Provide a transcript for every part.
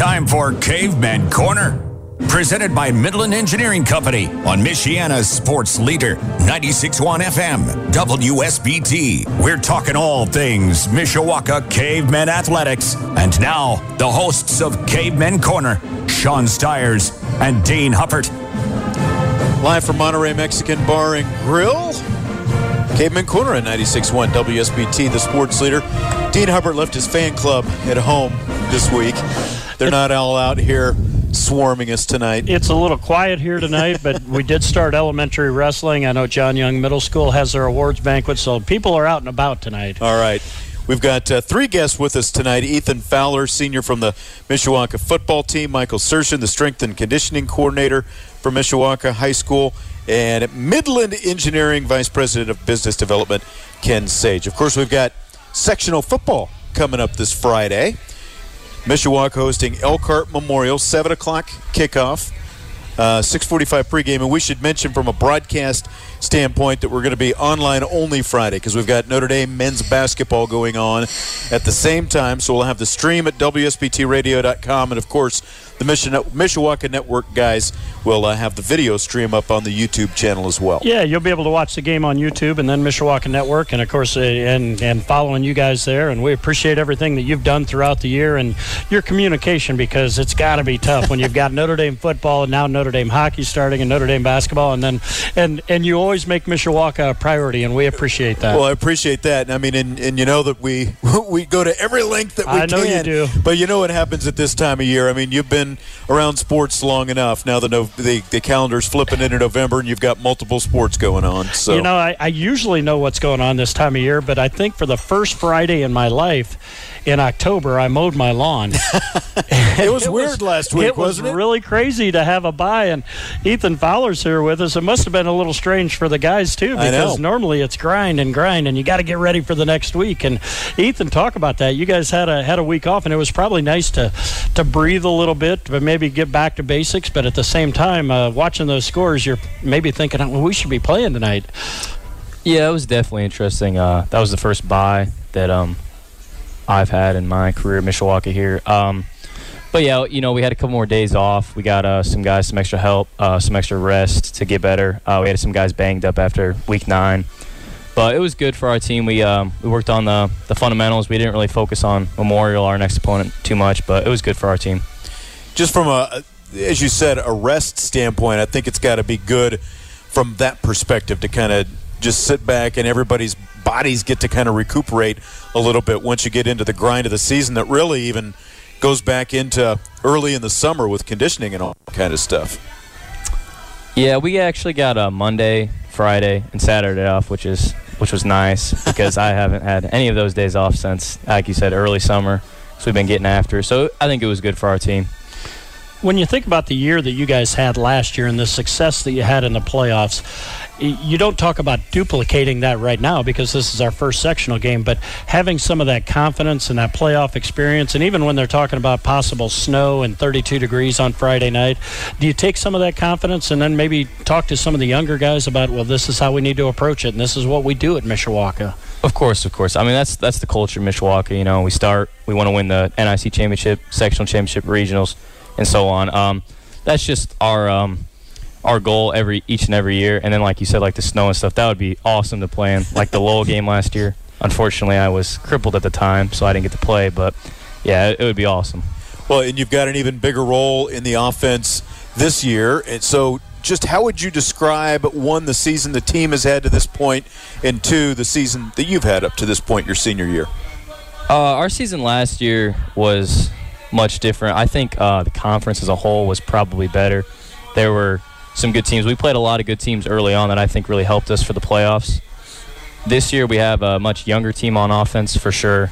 Time for Caveman Corner. Presented by Midland Engineering Company on Michiana's sports leader, 96.1 FM, WSBT. We're talking all things Mishawaka Cavemen Athletics. And now, the hosts of Caveman Corner, Sean Stiers and Dean Huppert. Live from Monterey Mexican Bar and Grill. Caveman Corner at 96.1 WSBT, the sports leader. Dean Huppert left his fan club at home this week. They're not all out here swarming us tonight. It's a little quiet here tonight, but we did start elementary wrestling. I know John Young Middle School has their awards banquet, so people are out and about tonight. All right. We've got uh, three guests with us tonight. Ethan Fowler, senior from the Mishawaka football team. Michael Sershin, the strength and conditioning coordinator for Mishawaka High School. And Midland Engineering Vice President of Business Development, Ken Sage. Of course, we've got sectional football coming up this Friday. Mishawaka hosting Elkhart Memorial, 7 o'clock kickoff, uh, 6.45 pregame. And we should mention from a broadcast standpoint that we're going to be online only Friday because we've got Notre Dame men's basketball going on at the same time. So we'll have the stream at WSBTradio.com. And, of course, the Mishawaka Network guys will uh, have the video stream up on the YouTube channel as well. Yeah, you'll be able to watch the game on YouTube and then Mishawaka Network, and of course, uh, and and following you guys there. And we appreciate everything that you've done throughout the year and your communication because it's got to be tough when you've got Notre Dame football and now Notre Dame hockey starting and Notre Dame basketball, and then and and you always make Mishawaka a priority, and we appreciate that. Well, I appreciate that. I mean, and, and you know that we we go to every length that we I know can. you do. But you know what happens at this time of year? I mean, you've been around sports long enough. Now the no, the, the calendar's flipping into November, and you've got multiple sports going on. So You know, I, I usually know what's going on this time of year, but I think for the first Friday in my life in October, I mowed my lawn. it was weird last week, it was wasn't it? really crazy to have a bye, and Ethan Fowler's here with us. It must have been a little strange for the guys too, because normally it's grind and grind, and you got to get ready for the next week. And Ethan, talk about that. You guys had a had a week off, and it was probably nice to to breathe a little bit, but maybe get back to basics. But at the same time, uh, watching those scores, you're maybe thinking, well, we should be playing tonight. Yeah, it was definitely interesting. Uh, that was the first bye that um, I've had in my career at Mishawaka here. Um, but yeah, you know, we had a couple more days off. We got uh, some guys some extra help, uh, some extra rest to get better. Uh, we had some guys banged up after week nine, but it was good for our team. We um, we worked on the the fundamentals. We didn't really focus on Memorial, our next opponent, too much, but it was good for our team. just from a as you said a rest standpoint i think it's got to be good from that perspective to kind of just sit back and everybody's bodies get to kind of recuperate a little bit once you get into the grind of the season that really even goes back into early in the summer with conditioning and all that kind of stuff Yeah, we actually got a Monday, Friday, and Saturday off, which is which was nice because I haven't had any of those days off since, like you said, early summer. So we've been getting after. So I think it was good for our team. When you think about the year that you guys had last year and the success that you had in the playoffs, you don't talk about duplicating that right now because this is our first sectional game, but having some of that confidence and that playoff experience, and even when they're talking about possible snow and 32 degrees on Friday night, do you take some of that confidence and then maybe talk to some of the younger guys about, well, this is how we need to approach it, and this is what we do at Mishawaka? Of course, of course. I mean, that's that's the culture of Mishawaka. You know, we start, we want to win the NIC championship, sectional championship, regionals, and so on. Um, that's just our um, our goal every each and every year. And then, like you said, like the snow and stuff, that would be awesome to play in. Like the Lowell game last year. Unfortunately, I was crippled at the time, so I didn't get to play. But yeah, it, it would be awesome. well and you've got an even bigger role in the offense this year and so just how would you describe one the season the team has had to this point and two the season that you've had up to this point your senior year Uh, our season last year was much different. I think uh, the conference as a whole was probably better. There were some good teams. We played a lot of good teams early on that I think really helped us for the playoffs. this year we have a much younger team on offense for sure.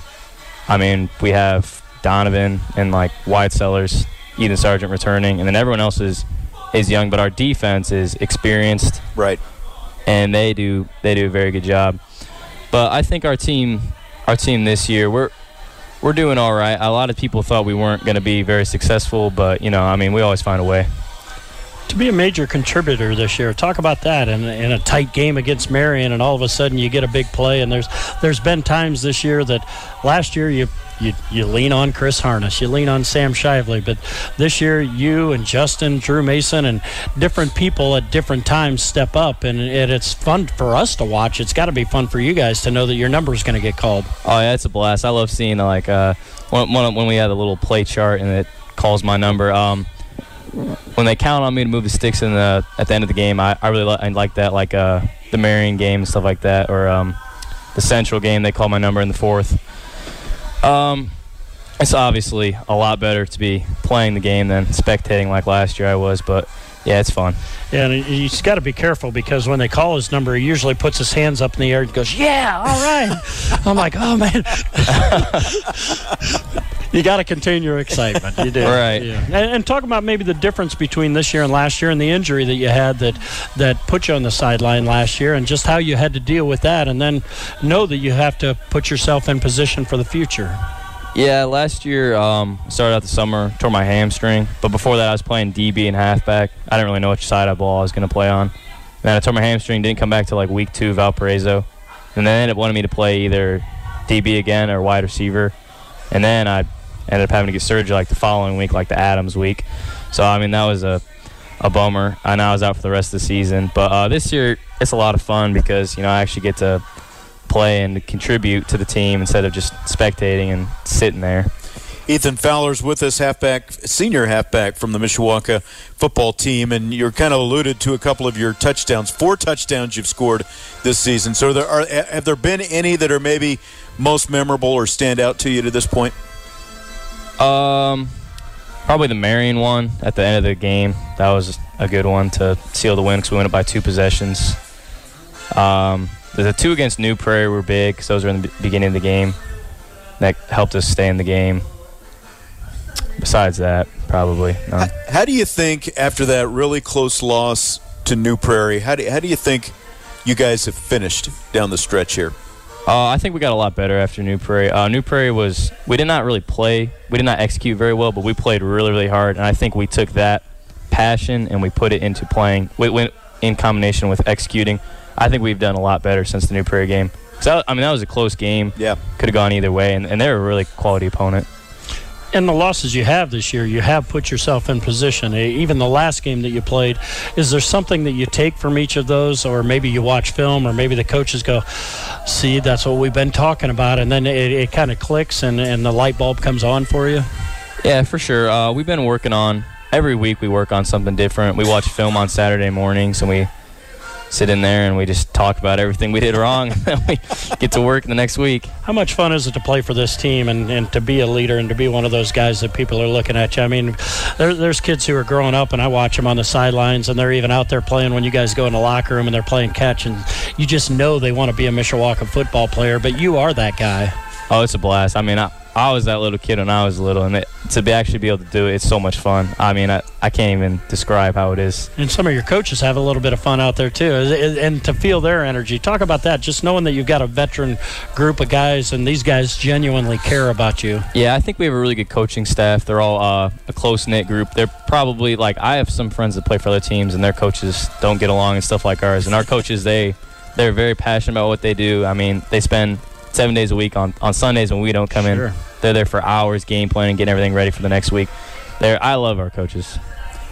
I mean, we have Donovan and like Wyatt Sellers, Ethan Sargent returning, and then everyone else is is young, but our defense is experienced. Right. And they do they do a very good job. But I think our team our team this year we're we're doing all right. A lot of people thought we weren't going to be very successful, but you know, I mean, we always find a way to be a major contributor this year. Talk about that in, in a tight game against Marion, and all of a sudden you get a big play. And there's there's been times this year that last year you you, you lean on Chris Harness, you lean on Sam Shively, but this year you and Justin, Drew Mason, and different people at different times step up, and it, it's fun for us to watch. It's got to be fun for you guys to know that your number is going to get called. Oh yeah, it's a blast. I love seeing like uh, when, when we had a little play chart and it calls my number. Um, when they count on me to move the sticks in the at the end of the game, I, I really li- I like that, like uh, the Marion game and stuff like that, or um, the Central game. They call my number in the fourth. Um, it's obviously a lot better to be playing the game than spectating like last year I was, but yeah, it's fun. Yeah, and he's got to be careful because when they call his number, he usually puts his hands up in the air and goes, "Yeah, all right." I'm like, "Oh man." you got to contain your excitement. You do, right? Yeah. And, and, talk about maybe the difference between this year and last year, and the injury that you had that that put you on the sideline last year, and just how you had to deal with that, and then know that you have to put yourself in position for the future. Yeah, last year um, started out the summer, tore my hamstring, but before that I was playing DB and halfback. I didn't really know which side of ball I was going to play on. And then I tore my hamstring, didn't come back to like week two Valparaiso, and then they ended up wanting me to play either DB again or wide receiver, and then I ended up having to get surgery like the following week, like the Adams week. So I mean that was a a bummer. I know I was out for the rest of the season, but uh, this year it's a lot of fun because you know I actually get to play and contribute to the team instead of just spectating and sitting there. Ethan Fowler's with us, halfback, senior halfback from the Mishawaka football team, and you're kind of alluded to a couple of your touchdowns. Four touchdowns you've scored this season. So, there are have there been any that are maybe most memorable or stand out to you to this point? Um, probably the Marion one at the end of the game. That was a good one to seal the win because we won it by two possessions. Um, the two against New Prairie were big because those were in the beginning of the game. That helped us stay in the game. Besides that, probably How, how, do you think after that really close loss to New Prairie? How do how do you think you guys have finished down the stretch here? Uh, I think we got a lot better after New Prairie. Uh, New Prairie was we did not really play, we did not execute very well, but we played really really hard, and I think we took that passion and we put it into playing. We went in combination with executing. I think we've done a lot better since the New Prairie game. So I mean, that was a close game. Yeah, could have gone either way, and, and they're a really quality opponent. And the losses you have this year, you have put yourself in position. Even the last game that you played, is there something that you take from each of those, or maybe you watch film, or maybe the coaches go, "See, that's what we've been talking about," and then it, it kind of clicks and, and the light bulb comes on for you? Yeah, for sure. Uh, we've been working on every week. We work on something different. We watch film on Saturday mornings, and we sit in there and we just talk about everything we did wrong and then we get to work the next week. How much fun is it to play for this team and, and to be a leader and to be one of those guys that people are looking at you? I mean, there, there's kids who are growing up and I watch them on the sidelines and they're even out there playing when you guys go in the locker room and they're playing catch and you just know they want to be a Mishawaka football player, but you are that guy. Oh, it's a blast. I mean, I, I was that little kid when I was little, and it, to be actually be able to do it, it's so much fun. I mean, I, I can't even describe how it is. And some of your coaches have a little bit of fun out there too, and to feel their energy. Talk about that. Just knowing that you've got a veteran group of guys, and these guys genuinely care about you. Yeah, I think we have a really good coaching staff. They're all uh, a close knit group. They're probably like I have some friends that play for other teams, and their coaches don't get along and stuff like ours. And our coaches, they they're very passionate about what they do. I mean, they spend seven days a week on, on Sundays when we don't come sure. in. They're there for hours, game planning, getting everything ready for the next week. There, I love our coaches.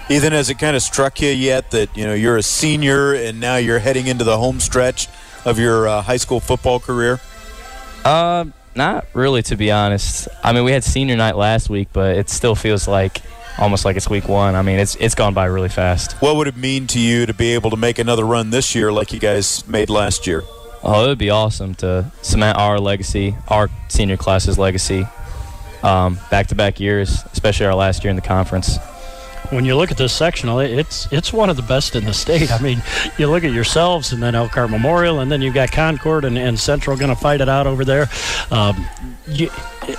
Ethan, has it kind of struck you yet that you know you're a senior and now you're heading into the home stretch of your uh, high school football career? Uh, not really, to be honest. I mean, we had senior night last week, but it still feels like almost like it's week one. I mean, it's it's gone by really fast. What would it mean to you to be able to make another run this year like you guys made last year? Oh, it would be awesome to cement our legacy, our senior class's legacy, back to back years, especially our last year in the conference. when you look at this sectional, it's it's one of the best in the state. I mean, you look at yourselves, and then Elkhart Memorial, and then you've got Concord and, and Central going to fight it out over there. Um, you,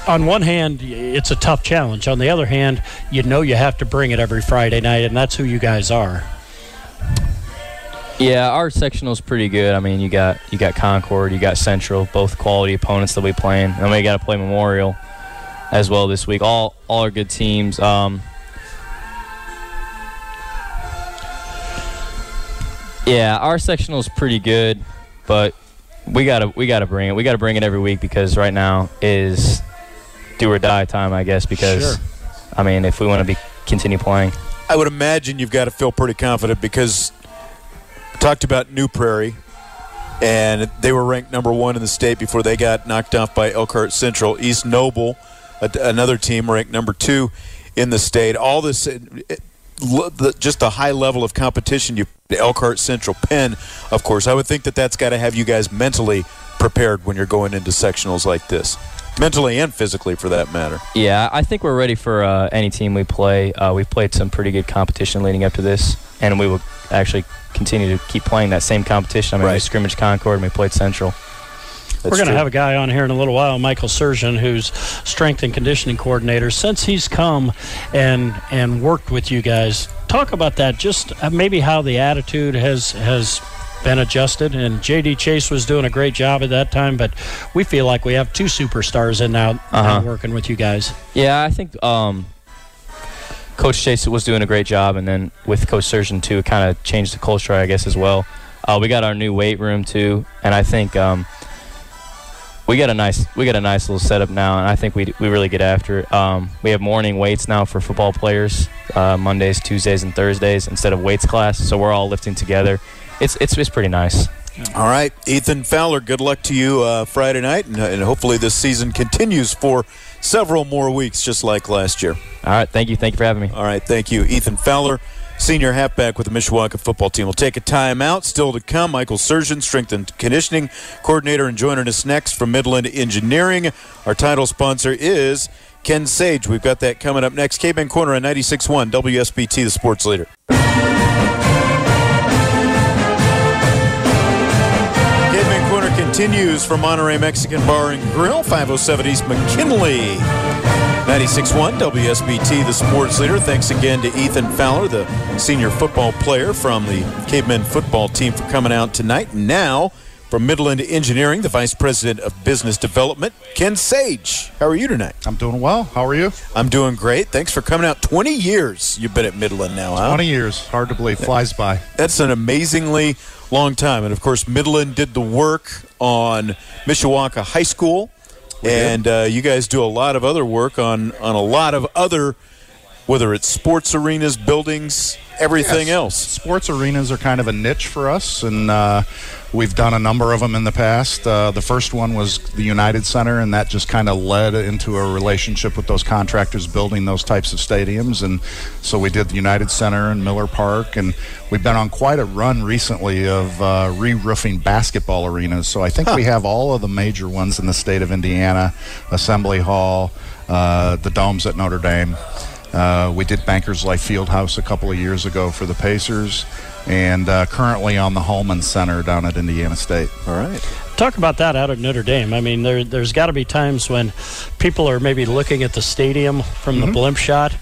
on one hand, it's a tough challenge. On the other hand, you know you have to bring it every Friday night, and that's who you guys are. Yeah, our sectional is pretty good. I mean, you got you got Concord, you got Central, both quality opponents that we playing, and we got to play Memorial as well this week. All all are good teams. Um, yeah, our sectional is pretty good, but we gotta we gotta bring it. We gotta bring it every week because right now is do or die time, I guess. Because Sure. I mean, if we want to be continue playing, I would imagine you've got to feel pretty confident because we talked about New Prairie, and they were ranked number one in the state before they got knocked off by Elkhart Central. East Noble, a, another team, ranked number two in the state. All this, it, it, the, just the high level of competition. You Elkhart Central, Penn, of course. I would think that that's got to have you guys mentally prepared when you're going into sectionals like this, mentally and physically, for that matter. Yeah, I think we're ready for uh, any team we play. Uh, we've played some pretty good competition leading up to this, and we will actually continue to keep playing that same competition. I mean, we Right. scrimmaged Concord and we played Central. That's We're going to have a guy on here in a little while, Michael Surgeon, who's strength and conditioning coordinator. Since he's come and and worked with you guys, talk about that. Just uh, maybe how the attitude has has been adjusted. And JD Chase was doing a great job at that time, but we feel like we have two superstars in now, now Uh-huh. working with you guys. Yeah, I think um, Coach Chase was doing a great job, and then with Coach Surgeon too, it kind of changed the culture, I guess, as well. Uh, we got our new weight room too, and I think um, we got a nice we got a nice little setup now, and I think we we really get after it. Um, we have morning weights now for football players, uh, Mondays, Tuesdays, and Thursdays instead of weights class, so we're all lifting together. It's it's it's pretty nice. All right, Ethan Fowler, good luck to you uh, Friday night, and, and hopefully this season continues for several more weeks, just like last year. All right, thank you, thank you for having me. All right, thank you, Ethan Fowler, senior halfback with the Mishawaka football team. We'll take a timeout. Still to come, Michael Surgeon, strength and conditioning coordinator, and joining us next from Midland Engineering. Our title sponsor is Ken Sage. We've got that coming up next. Caveman Corner on 96.1 WSBT, the sports leader. Continues from Monterey Mexican Bar and Grill, 507 East McKinley. 96.1 WSBT, the sports leader. Thanks again to Ethan Fowler, the senior football player from the Cavemen football team, for coming out tonight. Now, from Midland Engineering, the vice president of business development, Ken Sage. How are you tonight? I'm doing well. How are you? I'm doing great. Thanks for coming out. 20 years you've been at Midland now, huh? 20 years. Hard to believe. Flies by. That's an amazingly long time. And of course, Midland did the work on Mishawaka High School, and uh, you guys do a lot of other work on on a lot of other, whether it's sports arenas, buildings, everything Yes. else. Sports arenas are kind of a niche for us, and uh, we've done a number of them in the past. Uh, the first one was the United Center, and that just kind of led into a relationship with those contractors building those types of stadiums. And so we did the United Center and Miller Park, and we've been on quite a run recently of uh, re-roofing basketball arenas. So I think we have all of the major ones in the state of Indiana: Assembly Hall, uh, the domes at Notre Dame. Uh, we did Bankers Life Fieldhouse a couple of years ago for the Pacers, and uh, currently on the Hulman Center down at Indiana State. All right. Talk about that out at Notre Dame. I mean, there, there's got to be times when people are maybe looking at the stadium from the blimp shot,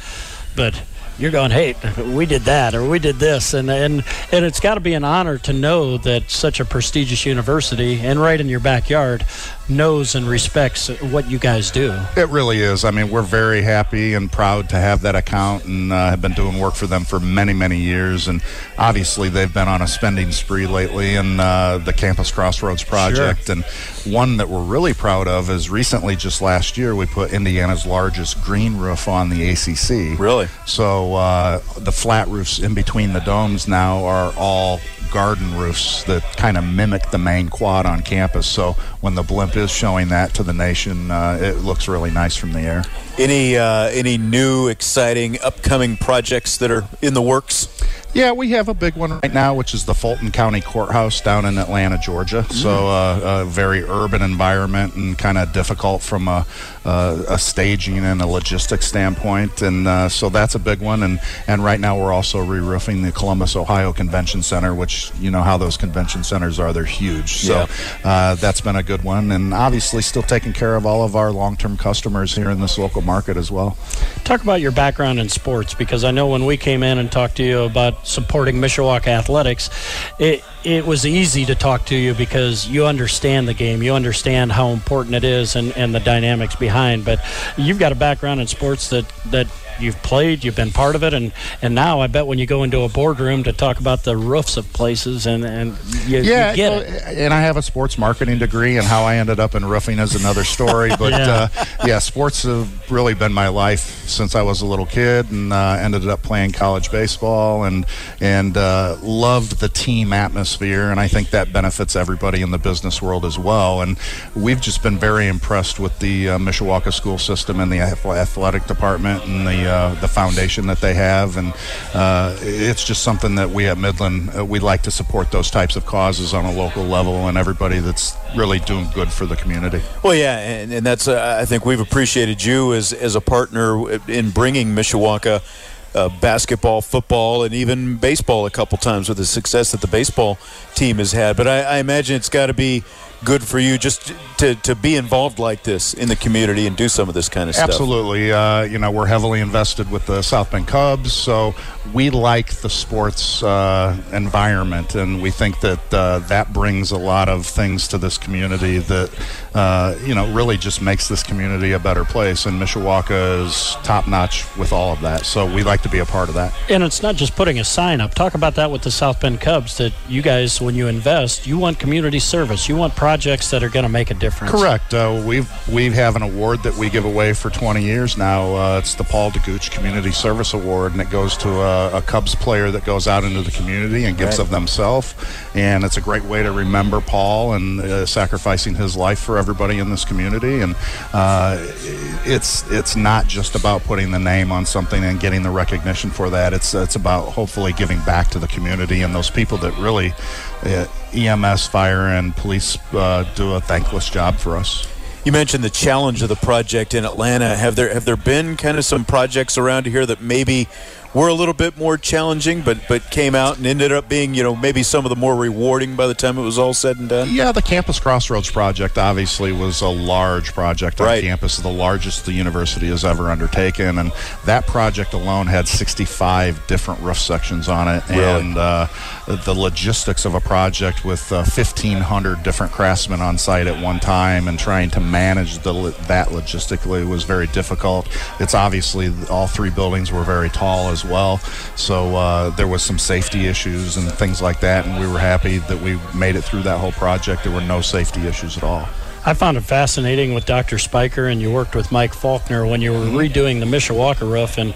but you're going, hey, we did that or we did this, and and and it's got to be an honor to know that such a prestigious university and right in your backyard knows and respects what you guys do. It really is. I mean, we're very happy and proud to have that account and uh, have been doing work for them for many, many years. And obviously, they've been on a spending spree lately in uh, the Campus Crossroads project. And one that we're really proud of is recently, just last year, we put Indiana's largest green roof on the ACC. Really? So uh, the flat roofs in between the domes now are all garden roofs that kind of mimic the main quad on campus. So when the blimp is showing that to the nation, uh, it looks really nice from the air. Any uh, any new exciting upcoming projects that are in the works? Yeah, we have a big one right now, which is the Fulton County Courthouse down in Atlanta, Georgia. Mm. So uh, a very urban environment and kind of difficult from a, uh, a, staging and a logistics standpoint. And uh, so that's a big one. And, and right now we're also re-roofing the Columbus, Ohio Convention Center, which you know how those convention centers are. They're huge. So uh, that's been a good one. And obviously still taking care of all of our long-term customers here in this local market as well. Talk about your background in sports because I know when we came in and talked to you about supporting Mishawaka athletics, it it was easy to talk to you because you understand the game, you understand how important it is, and, and the dynamics behind. But you've got a background in sports that that you've played, you've been part of it, and, and now I bet when you go into a boardroom to talk about the roofs of places and, and you, yeah, you get it. And I have a sports marketing degree, and how I ended up in roofing is another story. But yeah. Uh, yeah. sports have really been my life since I was a little kid, and uh, ended up playing college baseball, and and uh, loved the team atmosphere, and I think that benefits everybody in the business world as well. And we've just been very impressed with the uh, Mishawaka school system and the athletic department and the uh, the foundation that they have, and uh, it's just something that we at Midland uh, we like to support those types of causes on a local level, and everybody that's really doing good for the community. Well, yeah, and, and that's uh, I think we've appreciated you as as a partner in bringing Mishawaka. Uh, basketball, football, and even baseball a couple times with the success that the baseball team has had. But I, I imagine it's got to be good for you just to, to be involved like this in the community and do some of this kind of stuff. Absolutely. Uh, you know, we're heavily invested with the South Bend Cubs, so we like the sports uh, environment, and we think that uh, that brings a lot of things to this community that, uh, you know, really just makes this community a better place. And Mishawaka is top notch with all of that, so we like to be a part of that. And it's not just putting a sign up. Talk about that with the South Bend Cubs that you guys, when you invest, you want community service, you want projects that are going to make a difference. Correct. Uh, we've we have an award that we give away for 20 years now. Uh, it's the Paul DeGooch Community Service Award, and it goes to a, a Cubs player that goes out into the community and gives right. of themselves. And it's a great way to remember Paul and uh, sacrificing his life for everybody in this community. And uh, it's it's not just about putting the name on something and getting the recognition for that. It's it's about hopefully giving back to the community and those people that really uh, EMS, fire, and police uh, do a thankless job for us. You mentioned the challenge of the project in Atlanta. Have there have there been kind of some projects around here that maybe were a little bit more challenging, but but came out and ended up being you know maybe some of the more rewarding by the time it was all said and done. Yeah, the Campus Crossroads project obviously was a large project on right. campus, the largest the university has ever undertaken, and that project alone had 65 different roof sections on it, really? and uh, the logistics of a project with uh, 1,500 different craftsmen on site at one time and trying to manage the that logistically was very difficult. It's obviously all three buildings were very tall as well. So uh, there was some safety issues and things like that, and we were happy that we made it through that whole project. There were no safety issues at all. I found it fascinating with Dr. Spiker, and you worked with Mike Faulkner when you were redoing the Mishawaka roof. And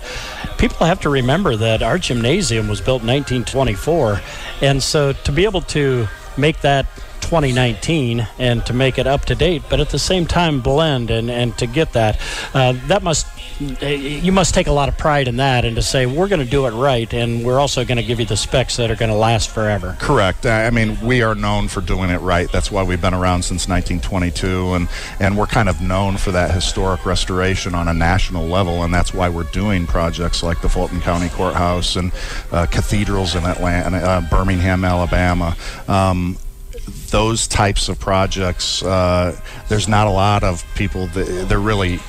people have to remember that our gymnasium was built in 1924. And so to be able to make that 2019 and to make it up to date, but at the same time blend and, and to get that, uh, that must you must take a lot of pride in that and to say we're going to do it right and we're also going to give you the specs that are going to last forever. Correct. I mean, we are known for doing it right. That's why we've been around since 1922 and and we're kind of known for that historic restoration on a national level and that's why we're doing projects like the Fulton County Courthouse and uh, cathedrals in Atlanta, uh, Birmingham, Alabama. Um, those types of projects, uh, there's not a lot of people that they're really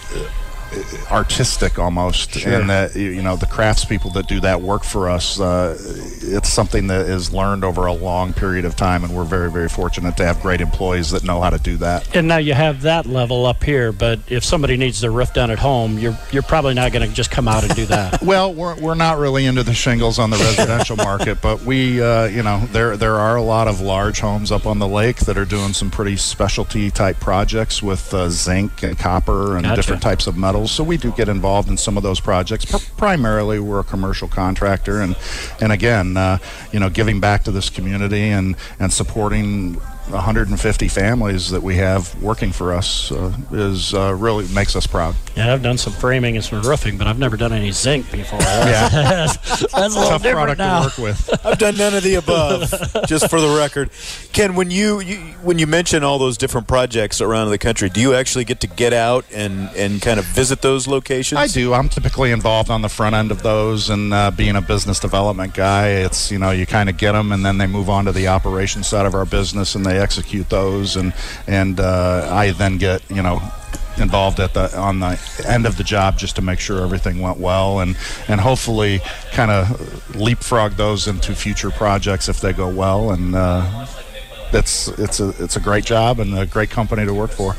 artistic almost sure. and that you know the craftspeople that do that work for us uh, it's something that is learned over a long period of time and we're very very fortunate to have great employees that know how to do that and now you have that level up here but if somebody needs their roof done at home you're you're probably not going to just come out and do that well we're, we're not really into the shingles on the residential market but we uh, you know there there are a lot of large homes up on the lake that are doing some pretty specialty type projects with uh, zinc and copper and gotcha. different types of metal so we do get involved in some of those projects. primarily, we're a commercial contractor, and and again, uh, you know, giving back to this community and and supporting 150 families that we have working for us uh, is uh, really makes us proud. Yeah, I've done some framing and some roofing, but I've never done any zinc before. Yeah. that's, that's a little Tough different product now. to work with. I've done none of the above, just for the record. Ken, when you, you when you mention all those different projects around the country, do you actually get to get out and, and kind of visit those locations? I do. I'm typically involved on the front end of those, and uh, being a business development guy, it's you know you kind of get them, and then they move on to the operations side of our business, and they execute those, and and uh, I then get you know involved at the on the end of the job just to make sure everything went well and and hopefully kind of leapfrog those into future projects if they go well and uh, it's it's a it's a great job and a great company to work for.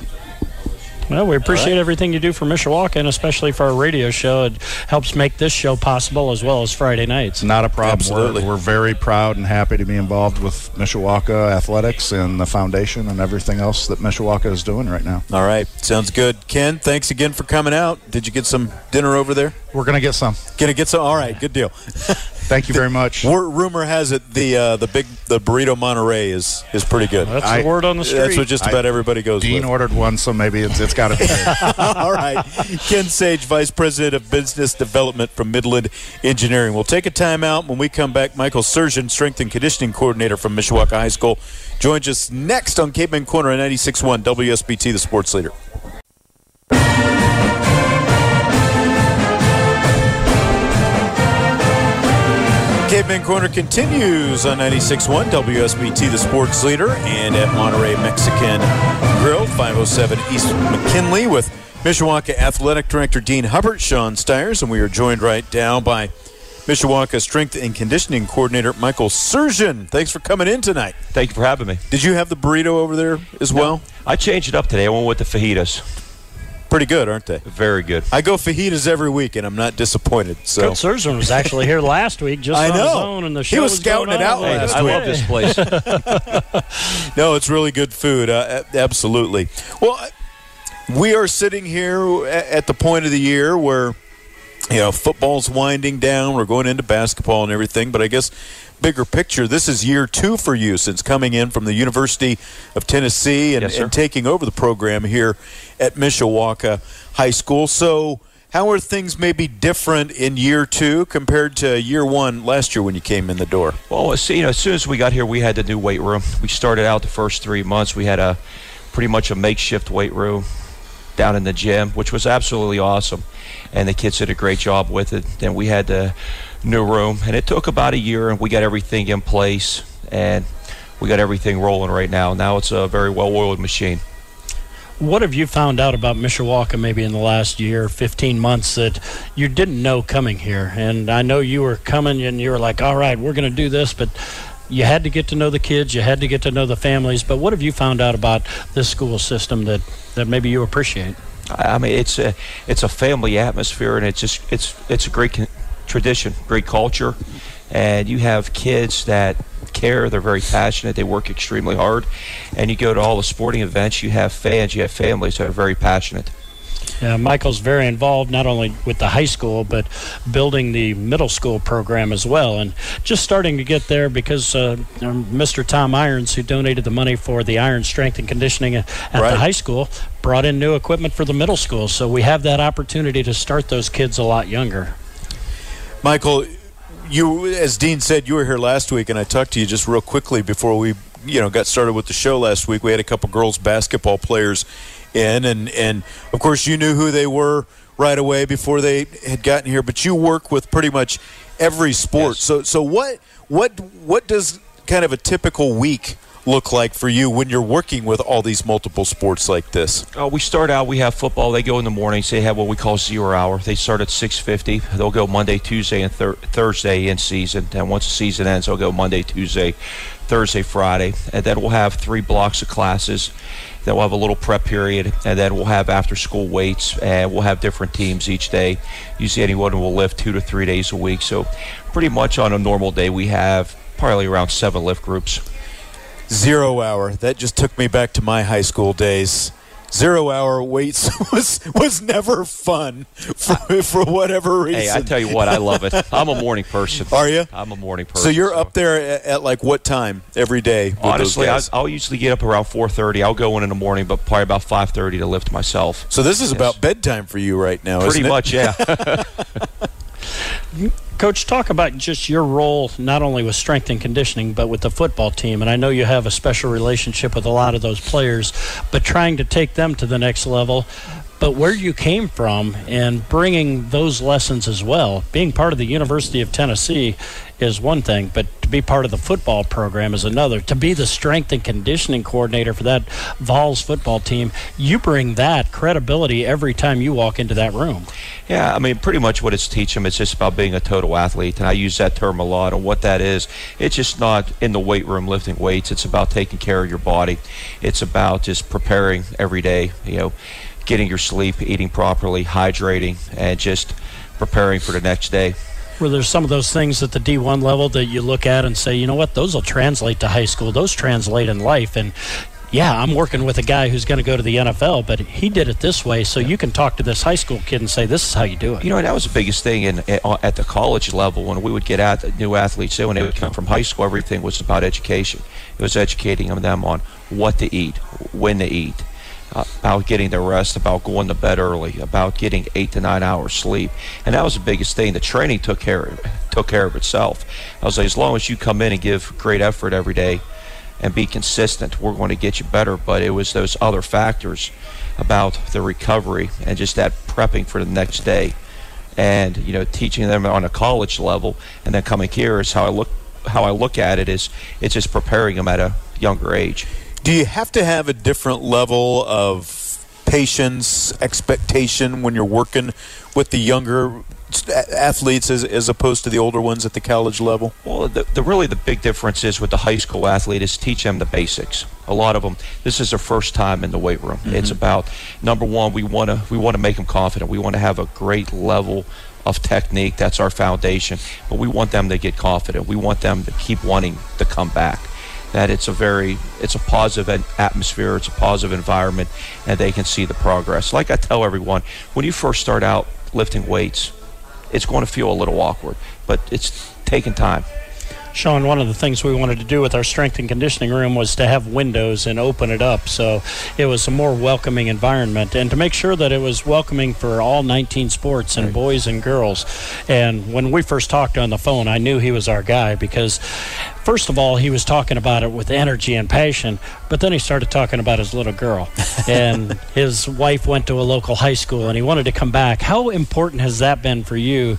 Well, we appreciate everything you do for Mishawaka, and especially for our radio show. It helps make this show possible as well as Friday nights. Not a problem. Absolutely. We're, we're very proud and happy to be involved with Mishawaka Athletics and the foundation and everything else that Mishawaka is doing right now. All right, sounds good. Ken, thanks again for coming out. Did you get some dinner over there? We're going to get some. Gonna get some. All right, good deal. Thank you very much. Wor- rumor has it the uh, the big the burrito Monterey is is pretty good. That's I- the word on the street. That's what just about I- everybody goes Dean with. ordered one, so maybe it's, it's got to be. All right. Ken Sage, Vice President of Business Development from Midland Engineering. We'll take a timeout. When we come back, Michael Surgeon, Strength and Conditioning Coordinator from Mishawaka High School, joins us next on Caveman Corner at 96.1 WSBT, the sports leader. Caveman Corner continues on 96.1 WSBT, the sports leader, and at Monterey Mexican Grill, 507 East McKinley, with Mishawaka Athletic Director Dean Huppert, Sean Stiers, and we are joined right now by Mishawaka Strength and Conditioning Coordinator Michael Surgeon. Thanks for coming in tonight. Thank you for having me. Did you have the burrito over there as well? I changed it up today. I went with the fajitas. Pretty good, aren't they? Very good. I go fajitas every week, and I'm not disappointed. So Coach Surgeon was actually here last week, just I on know. his own, and the He show was scouting going it out last last I week. love this place. No, it's really good food. Uh, absolutely. Well, uh, we are sitting here at the point of the year where you know football's winding down. We're going into basketball and everything, but I guess bigger picture, this is year two for you since coming in from the University of Tennessee and, Yes, and taking over the program here at Mishawaka High School. So. How are things maybe different in year two compared to year one last year when you came in the door? Well, as, you know, as soon as we got here, we had the new weight room. We started out the first three months. We had a pretty much a makeshift weight room down in the gym, which was absolutely awesome, and the kids did a great job with it. Then we had the new room, and it took about a year, and we got everything in place, and we got everything rolling right now. Now it's a very well-oiled machine. What have you found out about Mishawaka maybe in the last year, 15 months that you didn't know coming here? And I know you were coming and you were like, all right, we're going to do this, but you had to get to know the kids, you had to get to know the families. But what have you found out about this school system that, that maybe you appreciate? I mean, it's a it's a family atmosphere, and it's just it's it's a great tradition, great culture, and you have kids that care. They're very passionate. They work extremely hard, and you go to all the sporting events. You have fans. You have families that are very passionate. Yeah, Michael's very involved not only with the high school but building the middle school program as well, and just starting to get there because uh, Mr. Tom Irons, who donated the money for the Iron Strength and Conditioning at Right. the high school, brought in new equipment for the middle school. So we have that opportunity to start those kids a lot younger. Michael, you as Dean said, you were here last week, and I talked to you just real quickly before we, you know, got started with the show last week. We had a couple girls basketball players in, and and of course you knew who they were right away before they had gotten here. But you work with pretty much every sport. Yes. So so what what what does kind of a typical week look like for you when you're working with all these multiple sports like this? Uh, we start out. We have football. They go in the mornings. They have what we call zero hour. They start at 6:50. They'll go Monday, Tuesday, and thir- Thursday in season. And once the season ends, they'll go Monday, Tuesday, Thursday, Friday. And then we'll have three blocks of classes. Then we'll have a little prep period, and then we'll have after school weights, and we'll have different teams each day. Usually, anyone will lift two to three days a week. So, pretty much on a normal day, we have probably around seven lift groups. Zero hour. That just took me back to my high school days. Zero hour weights was was never fun for, for whatever reason. Hey, I tell you what, I love it. I'm a morning person. Are you? I'm a morning person. So you're up there at, at like what time every day? Honestly, I, guys? I'll usually get up around 4:30. I'll go in in the morning, but probably about 5:30 to lift myself. so this is Yes. about bedtime for you right now, Pretty isn't it? much, yeah. Coach, talk about just your role not only with strength and conditioning, but with the football team. And I know you have a special relationship with a lot of those players, but trying to take them to the next level. But where you came from and bringing those lessons as well, being part of the University of Tennessee is one thing, but to be part of the football program is another. To be the strength and conditioning coordinator for that Vols football team, you bring that credibility every time you walk into that room. Yeah, I mean, pretty much what it's teaching them is just about being a total athlete, and I use that term a lot. And what that is, it's just not in the weight room lifting weights. It's about taking care of your body. It's about just preparing every day. You know, getting your sleep, eating properly, hydrating, and just preparing for the next day. where there's some of those things at the D1 level that you look at and say, you know what, those will translate to high school. Those translate in life. And yeah, I'm working with a guy who's going to go to the NFL, but he did it this way. So you can talk to this high school kid and say, this is how you do it. You know, that was the biggest thing in at the college level when we would get at new athletes. Say when they would come from high school, everything was about education. It was educating them on what to eat, when to eat, uh, about getting their rest, about going to bed early, about getting eight to nine hours sleep, and that was the biggest thing. The training took care of, took care of itself. I was like, as long as you come in and give great effort every day, and be consistent, we're going to get you better. But it was those other factors about the recovery and just that prepping for the next day and you know teaching them on a college level and then coming here is how I look how I look at it is it's just preparing them at a younger age. Do you have to have a different level of patience, expectation when you're working with the younger athletes as, as opposed to the older ones at the college level? Well, the, the really the big difference is with the high school athlete is teach them the basics. A lot of them, this is their first time in the weight room. Mm-hmm. It's about number one, we want to we want to make them confident. We want to have a great level of technique. That's our foundation. But we want them to get confident. We want them to keep wanting to come back. That it's a very it's a positive atmosphere. It's a positive environment, and they can see the progress. Like I tell everyone, when you first start out lifting weights, it's going to feel a little awkward, but it's taking time. Sean, one of the things we wanted to do with our strength and conditioning room was to have windows and open it up so it was a more welcoming environment and to make sure that it was welcoming for all 19 sports and boys and girls. And when we first talked on the phone, I knew he was our guy because, first of all, he was talking about it with energy and passion, but then he started talking about his little girl. and his wife went to a local high school and he wanted to come back. How important has that been for you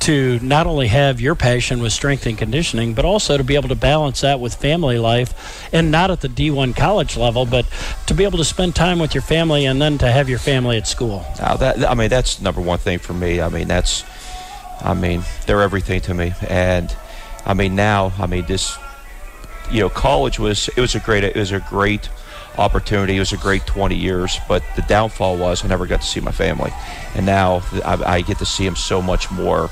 to not only have your passion with strength and conditioning, but also to be able to balance that with family life and not at the D1 college level, but to be able to spend time with your family and then to have your family at school? That I mean that's number one thing for me. I mean that's I mean they're everything to me, and I mean now I mean this you know college was it was a great it was a great opportunity. It was a great 20 years, but the downfall was I never got to see my family, and now I, I get to see them so much more,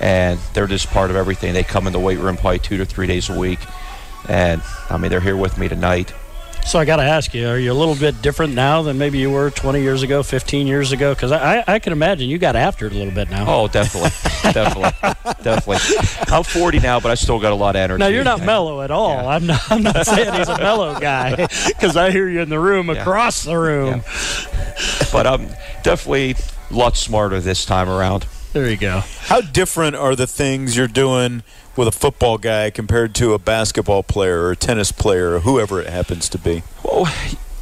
and they're just part of everything. They come in the weight room probably two to three days a week, and I mean they're here with me tonight. So I got to ask you, are you a little bit different now than maybe you were 20 years ago, 15 years ago? Because I, I, I can imagine you got after it a little bit now. Oh, definitely, definitely, definitely. I'm 40 now, but I still got a lot of energy. Now you're not mellow at all. Yeah. I'm not. I'm not saying he's a mellow guy because I hear you in the room Yeah. across the room. but I'm definitely a lot smarter this time around. There you go. How different are the things you're doing with a football guy compared to a basketball player or a tennis player or whoever it happens to be? Well,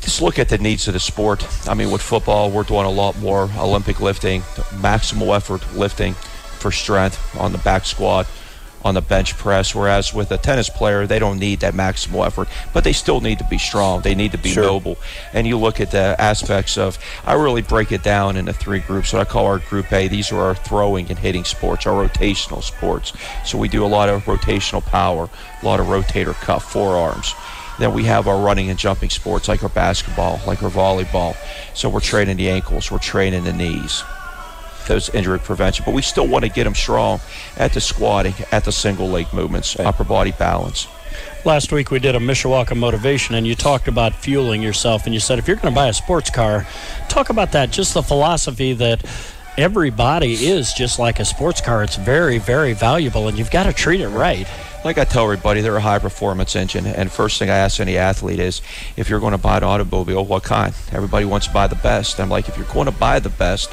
just look at the needs of the sport. I mean, with football, we're doing a lot more Olympic lifting, maximal effort lifting for strength on the back squat, on the bench press. Whereas with a tennis player, they don't need that maximal effort, but they still need to be strong. They need to be Sure. noble. And you look at the aspects of, I really break it down into three groups. What I call our Group A. These are our throwing and hitting sports, our rotational sports. So we do a lot of rotational power, a lot of rotator cuff, forearms. Then we have our running and jumping sports like our basketball, like our volleyball. So we're training the ankles, we're training the knees, those injury prevention. But we still want to get them strong at the squatting, at the single leg movements, upper body balance. last week we did a Mishawaka motivation, and you talked about fueling yourself, and you said if you're going to buy a sports car, talk about that. Just the philosophy that everybody is just like a sports car. It's very, very valuable, and you've got to treat it right. Like I tell everybody, they're a high performance engine. And first thing I ask any athlete is, if you're going to buy an automobile, what kind? Everybody wants to buy the best. I'm like, if you're going to buy the best,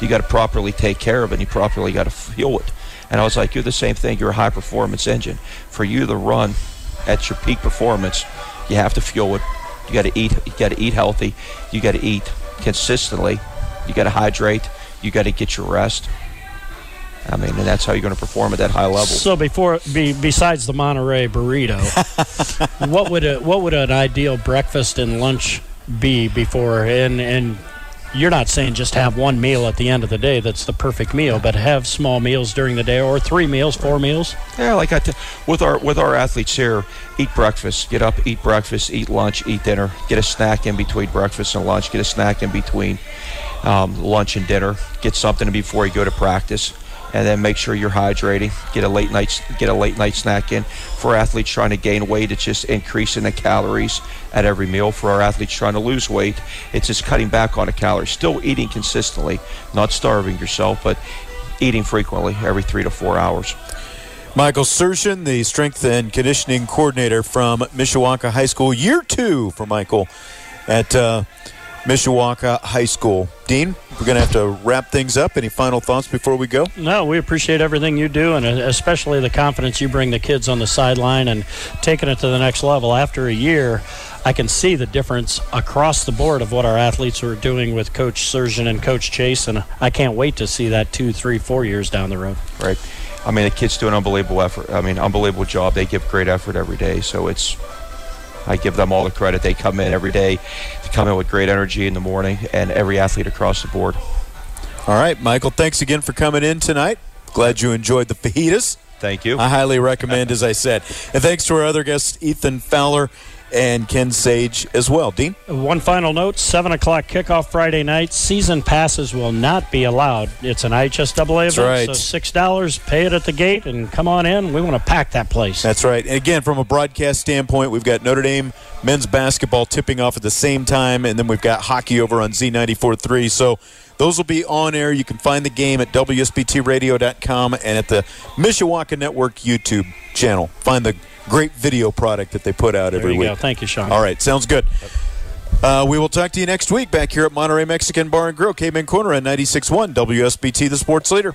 you got to properly take care of it. and You properly got to fuel it. And I was like, you're the same thing. You're a high performance engine. For you to run at your peak performance, you have to fuel it. You got to eat. You got to eat healthy. You got to eat consistently. You got to hydrate. You got to get your rest. I mean, and that's how you're going to perform at that high level. So before, be, besides the Monterey burrito, what would a, what would an ideal breakfast and lunch be before? And and you're not saying just have one meal at the end of the day that's the perfect meal, but have small meals during the day or three meals, four meals. Yeah, like I t- with our with our athletes here, eat breakfast, get up, eat breakfast, eat lunch, eat dinner, get a snack in between breakfast and lunch, get a snack in between um, lunch and dinner, get something before you go to practice and then make sure you're hydrating. Get a late night get a late night snack in. For athletes trying to gain weight, it's just increasing the calories at every meal. For our athletes trying to lose weight, it's just cutting back on the calories. Still eating consistently, not starving yourself, but eating frequently every three to four hours. Michael Sershin, the strength and conditioning coordinator from Mishawaka High School, year two for Michael at uh, Mishawaka High School. Dean, we're going to have to wrap things up. Any final thoughts before we go? No, we appreciate everything you do, and especially the confidence you bring the kids on the sideline and taking it to the next level. After a year, I can see the difference across the board of what our athletes are doing with Coach Surgeon and Coach Chase, and I can't wait to see that two, three, four years down the road. Right. I mean, the kids do an unbelievable effort. I mean, unbelievable job. They give great effort every day, so it's I give them all the credit. They come in every day, they come in with great energy in the morning, and every athlete across the board. All right, Michael, thanks again for coming in tonight. Glad you enjoyed the fajitas. Thank you. I highly recommend, as I said. And thanks to our other guest, Ethan Fowler and Ken Sage as well. Dean? One final note 7 o'clock kickoff Friday night. Season passes will not be allowed. It's an IHSAA event, right. so $6, pay it at the gate, and come on in. We want to pack that place. That's right. And again, from a broadcast standpoint, we've got Notre Dame men's basketball tipping off at the same time, and then we've got hockey over on Z94.3. So those will be on air. You can find the game at WSBTradio.com and at the Mishawaka Network YouTube channel. Find the great video product that they put out every week. Go. Thank you, Sean. All right, sounds good. Uh, we will talk to you next week back here at Monterey Mexican Bar and Grill, Caveman Corner at 96.1 WSBT, the sports leader.